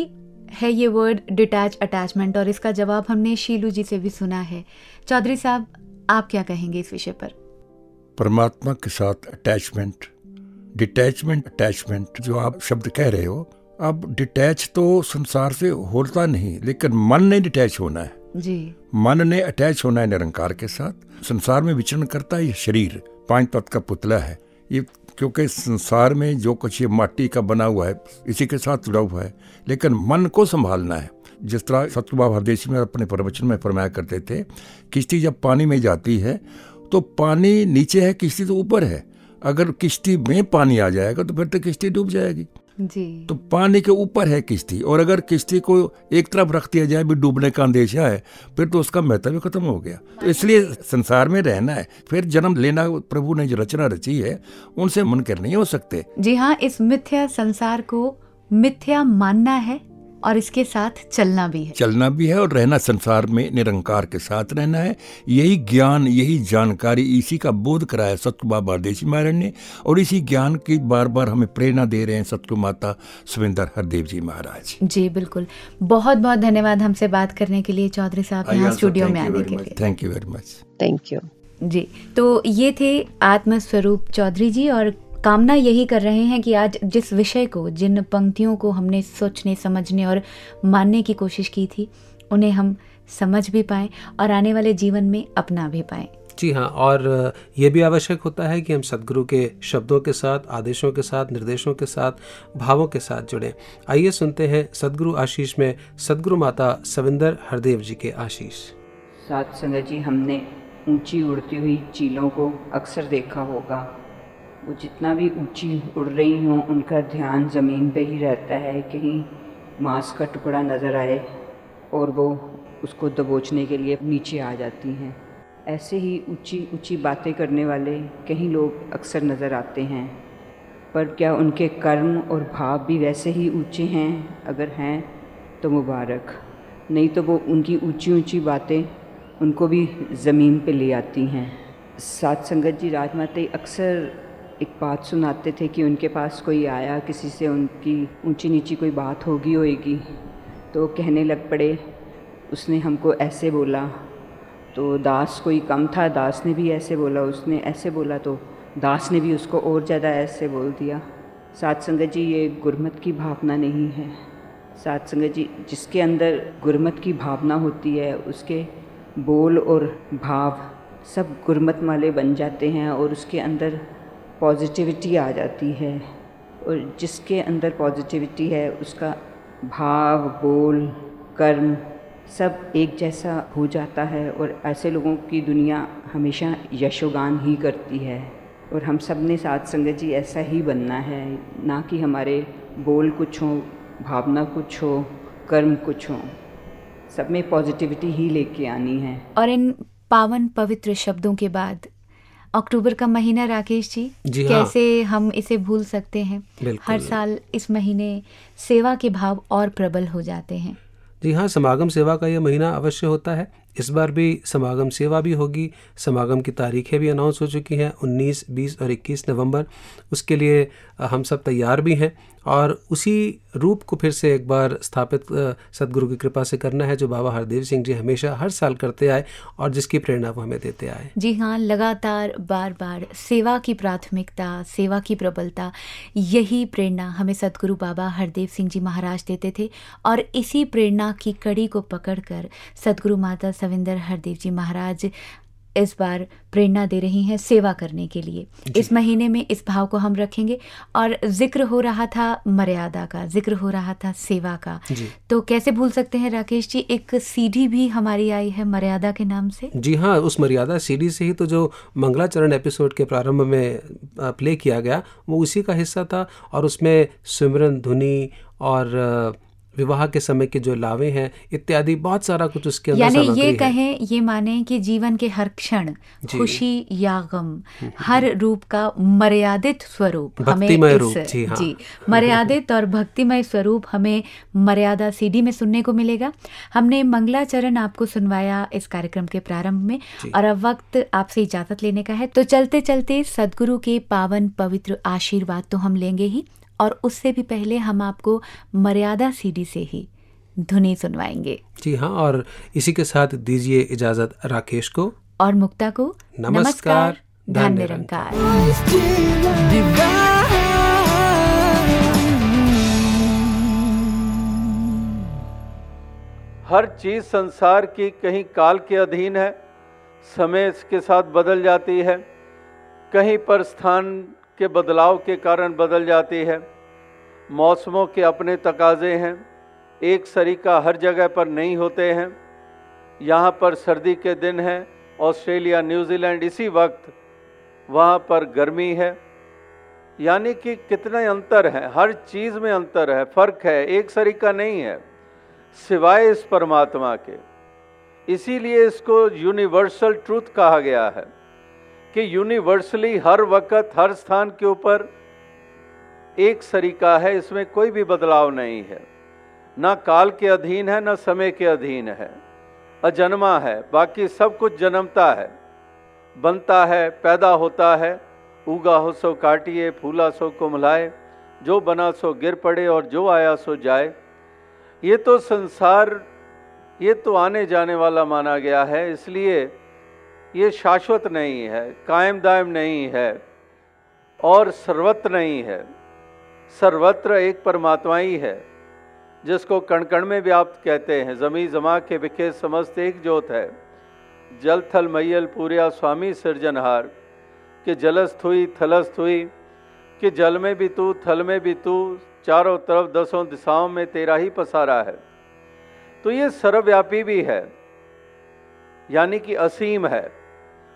है ये word detach attachment और इसका जवाब हमने शीलू जी से भी सुना है चौधरी साहब आप क्या कहेंगे इस विषय पर परमात्मा के साथ अटैचमेंट डिटैचमेंट अटैचमेंट जो आप शब्द कह रहे हो अब डिटैच तो संसार से होता नहीं लेकिन मन ने डिटैच होना है। जी। मन ने अटैच होना है निरंकार के साथ। संसार में विचरण करता है शरीर पाँच तत्व का पुतला है। ये क्योंकि संसार में जो कुछ ये माटी का बना हुआ है इसी के साथ जुड़ा हुआ है। लेकिन मन को संभालना है। जिस तरह सतुबाब हरदेशी में अपने प्रवचन में फरमाया करते थे किश्ती जब पानी में जाती है तो पानी नीचे है किश्ती तो ऊपर है। अगर किश्ती में पानी आ जाएगा तो फिर तो किश्ती डूब जाएगी। जी। तो पानी के ऊपर है किश्ती और अगर किश्ती को एक तरफ़ रख दिया जाए भी डूबने का अंदेशा है फिर तो उसका महत्व ही खत्म हो गया। तो इसलिए संसार में रहना है फिर जन्म लेना प्रभु ने जो रचना रची है उनसे मुनकर नहीं हो सकते। जी हाँ इस मिथ्या संसार को मिथ्या मानना है और इसके साथ चलना भी है। चलना भी है और रहना संसार में निरंकार के साथ रहना है। यही ज्ञान यही जानकारी इसी का बोध कराया सतगु बाबा देशी महाराज ने और इसी ज्ञान की बार बार हमें प्रेरणा दे रहे हैं सतगु माता सुविंदर हरदेव जी महाराज। जी बिल्कुल। बहुत बहुत धन्यवाद हमसे बात करने के लिए चौधरी साहब यहाँ स्टूडियो में आने के लिए। Thank you very much thank you जी तो ये थे आत्मस्वरूप चौधरी जी और कामना यही कर रहे हैं कि आज जिस विषय को जिन पंक्तियों को हमने सोचने समझने और मानने की कोशिश की थी उन्हें हम समझ भी पाएँ और आने वाले जीवन में अपना भी पाएँ। जी हाँ और ये भी आवश्यक होता है कि हम सदगुरु के शब्दों के साथ आदेशों के साथ निर्देशों के साथ भावों के साथ जुड़ें। आइए सुनते हैं सदगुरु आशीष में सदगुरु माता सविंदर हरदेव जी के आशीष। साथ संगत जी हमने ऊँची उड़ती हुई चीलों को अक्सर देखा होगा। वो जितना भी ऊँची उड़ रही हों, उनका ध्यान ज़मीन पे ही रहता है कहीं मांस का टुकड़ा नज़र आए और वो उसको दबोचने के लिए नीचे आ जाती हैं। ऐसे ही ऊँची ऊँची बातें करने वाले कहीं लोग अक्सर नज़र आते हैं। पर क्या उनके कर्म और भाव भी वैसे ही ऊँचे हैं? अगर हैं तो मुबारक। नहीं तो वो उनकी ऊँची ऊँची बातें उनको भी ज़मीन पे ले आती हैं। सात संगत जी, राजमाता अक्सर एक बात सुनाते थे कि उनके पास कोई आया, किसी से उनकी ऊँची नीची कोई बात होगी होएगी। तो कहने लग पड़े, उसने हमको ऐसे बोला। तो दास कोई कम था, दास ने भी ऐसे बोला, उसने ऐसे बोला तो दास ने भी उसको और ज़्यादा ऐसे बोल दिया। सात संगत जी, ये गुरमत की भावना नहीं है। सात संगत जी, जिसके अंदर गुरमत की भावना होती है, उसके बोल और भाव सब गुरमत वाले बन जाते हैं और उसके अंदर पॉजिटिविटी आ जाती है और जिसके अंदर पॉजिटिविटी है, उसका भाव, बोल, कर्म सब एक जैसा हो जाता है और ऐसे लोगों की दुनिया हमेशा यशोगान ही करती है। और हम सबने साथ संगत जी ऐसा ही बनना है, ना कि हमारे बोल कुछ हो, भावना कुछ हो, कर्म कुछ हो। सब में पॉजिटिविटी ही लेके आनी है। और इन पावन पवित्र शब्दों के बाद अक्टूबर का महीना राकेश जी, जी हाँ। कैसे हम इसे भूल सकते हैं? हर साल इस महीने सेवा के भाव और प्रबल हो जाते हैं। जी हाँ समागम सेवा का यह महीना अवश्य होता है। इस बार भी समागम सेवा भी होगी। समागम की तारीखें भी अनाउंस हो चुकी हैं 19, 20 और 21 नवंबर। उसके लिए हम सब तैयार भी हैं। और उसी रूप को फिर से एक बार स्थापित सदगुरु की कृपा से करना है, जो बाबा हरदेव सिंह जी हमेशा हर साल करते आए और जिसकी प्रेरणा वो हमें देते आए। जी हाँ लगातार बार बार सेवा की प्राथमिकता, सेवा की प्रबलता, यही प्रेरणा हमें सदगुरु बाबा हरदेव सिंह जी महाराज देते थे और इसी प्रेरणा की कड़ी को पकड़कर सदगुरु माता सविंदर हरदेव जी महाराज इस बार प्रेरणा दे रही हैं सेवा करने के लिए। इस महीने में इस भाव को हम रखेंगे और ज़िक्र हो रहा था मर्यादा का ज़िक्र हो रहा था सेवा का। तो कैसे भूल सकते हैं राकेश जी एक सीडी भी हमारी आई है मर्यादा के नाम से? जी हाँ उस मर्यादा सीडी से ही तो जो मंगलाचरण एपिसोड के प्रारंभ में प्ले किया गया वो उसी का हिस्सा था और उसमें सिमरन धुनी और विवाह के समय के जो लावे हैं इत्यादि बहुत सारा कुछ उसके अंदर यानी ये। कहें ये माने कि जीवन के हर क्षण खुशी या गम हर रूप का मर्यादित स्वरूप हमें इस- रूप, जी हाँ। जी मर्यादित और भक्तिमय स्वरूप हमें मर्यादा सीडी में सुनने को मिलेगा। हमने मंगलाचरण आपको सुनवाया इस कार्यक्रम के प्रारंभ में और अब वक्त आपसे इजाज़त लेने का है। तो चलते चलते सदगुरु के पावन पवित्र आशीर्वाद तो हम लेंगे ही। और उससे भी पहले हम आपको मर्यादा सीडी से ही धुनी सुनवाएँगे। जी हाँ और इसी के साथ दीजिए इजाज़त राकेश को। और मुक्ता को नमस्कार, धन निरंकार। हर चीज़ संसार की कहीं काल के अधीन है समय इसके साथ बदल जाती है। कहीं पर स्थान के बदलाव के कारण बदल जाती है। मौसमों के अपने तकाजे हैं। एक सरीका हर जगह पर नहीं होते हैं। यहाँ पर सर्दी के दिन हैं। ऑस्ट्रेलिया, न्यूजीलैंड इसी वक्त वहाँ पर गर्मी है। यानी कि कितने अंतर हैं। हर चीज़ में अंतर है। फ़र्क है। एक सरीका नहीं है। सिवाय इस परमात्मा के। इसीलिए इसको यूनिवर्सल ट्रूथ कहा गया है। कि यूनिवर्सली हर वक्त, हर स्थान के ऊपर एक सरीका है, इसमें कोई भी बदलाव नहीं है। ना काल के अधीन है, ना समय के अधीन है। अजन्मा है, बाकी सब कुछ जन्मता है। बनता है, पैदा होता है। उगा हो सो काटिए, फूला सो कुमलाए जो बना सो गिर पड़े और जो आया सो जाए। ये तो संसार, ये तो आने जाने वाला माना गया है, इसलिए ये शाश्वत नहीं है कायम दायम नहीं है और सर्वत्र नहीं है। सर्वत्र एक परमात्मा ही है, जिसको कण कण में व्याप्त कहते हैं। जमी जमा के बिखे समस्त एक जोत है। जल थल मैयल पूर्या स्वामी सृजनहार, कि जलस्थ हुई थलस्थ हुई कि जल में भी तू, थल में भी तू, चारों तरफ़ दसों दिशाओं में तेरा ही पसारा है। तो ये सर्वव्यापी भी है, यानी कि असीम है।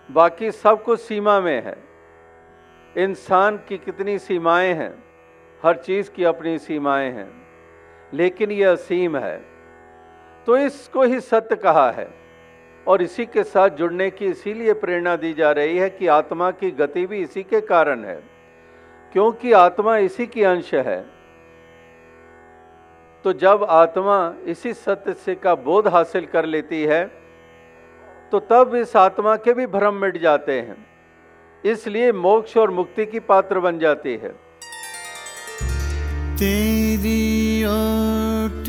बाकी सब कुछ सीमा में है। इंसान की कितनी सीमाएँ हैं, हर चीज़ की अपनी सीमाएँ हैं, लेकिन यह असीम है। तो इसको ही सत्य कहा है, और इसी के साथ जुड़ने की इसीलिए प्रेरणा दी जा रही है कि आत्मा की गति भी इसी के कारण है, क्योंकि आत्मा इसी की अंश है। तो जब आत्मा इसी सत्य से का बोध हासिल कर लेती है तो तब इस आत्मा के भी भ्रम मिट जाते हैं। इसलिए मोक्ष और मुक्ति की पात्र बन जाती है। तेरी ओट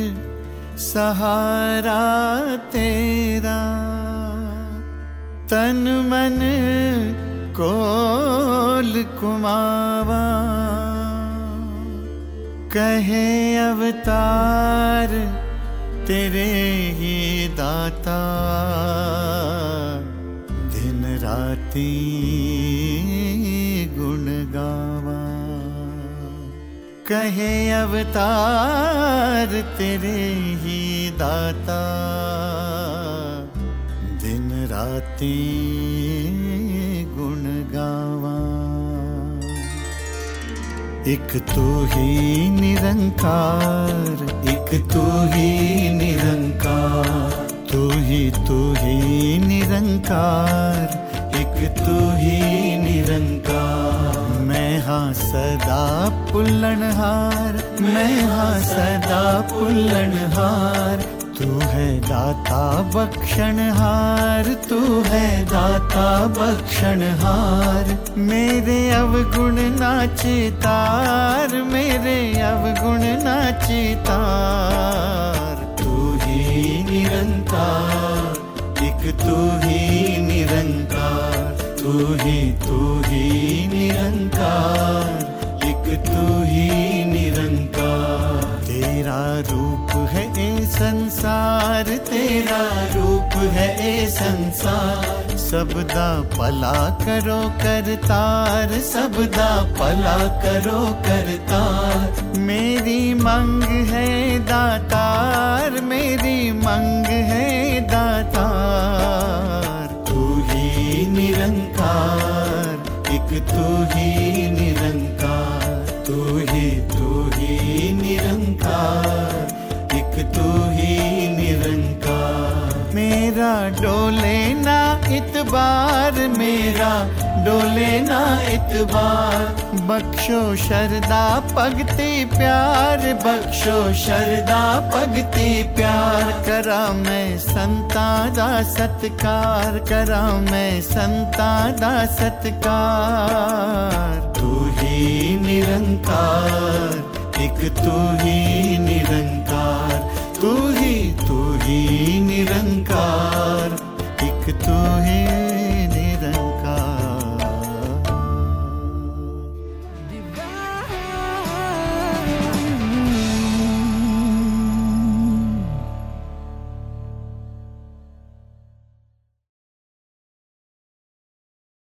सहारा तेरा, तन मन कोल कुमावा। कहे अवतार तेरे ही दाता। दिन राती गुण गावा कहे अवतार तेरे ही दाता। दिन राती एक तू ही निरंकार, एक तू ही निरंकार, तू ही तू ही निरंकार, एक तू ही निरंकार। मैं हाँ सदा पुल्लनहार मैं हाँ सदा पुल्लनहार तू है दाता बख्शनहार तू है दाता बख्शनहार मेरे अवगुण नाचितार मेरे अवगुण नाचे संसार। सबदा भला करो करतार। सबदा भला करो करतार। मेरी मंग है दातार। मेरी मंग है दातार। तू ही निरंकार। एक तू ही निरंकार। तू मेरा डोले ना इतबार मेरा डोले ना इतबार बख्शो शरदा, पगती प्यार, बख्शो शरदा, पगती प्यार। करा मैं संता दा सत्कार, करा मैं संता दा सत्कार। तू ही निरंकार, एक तू ही निरंकार। तू ही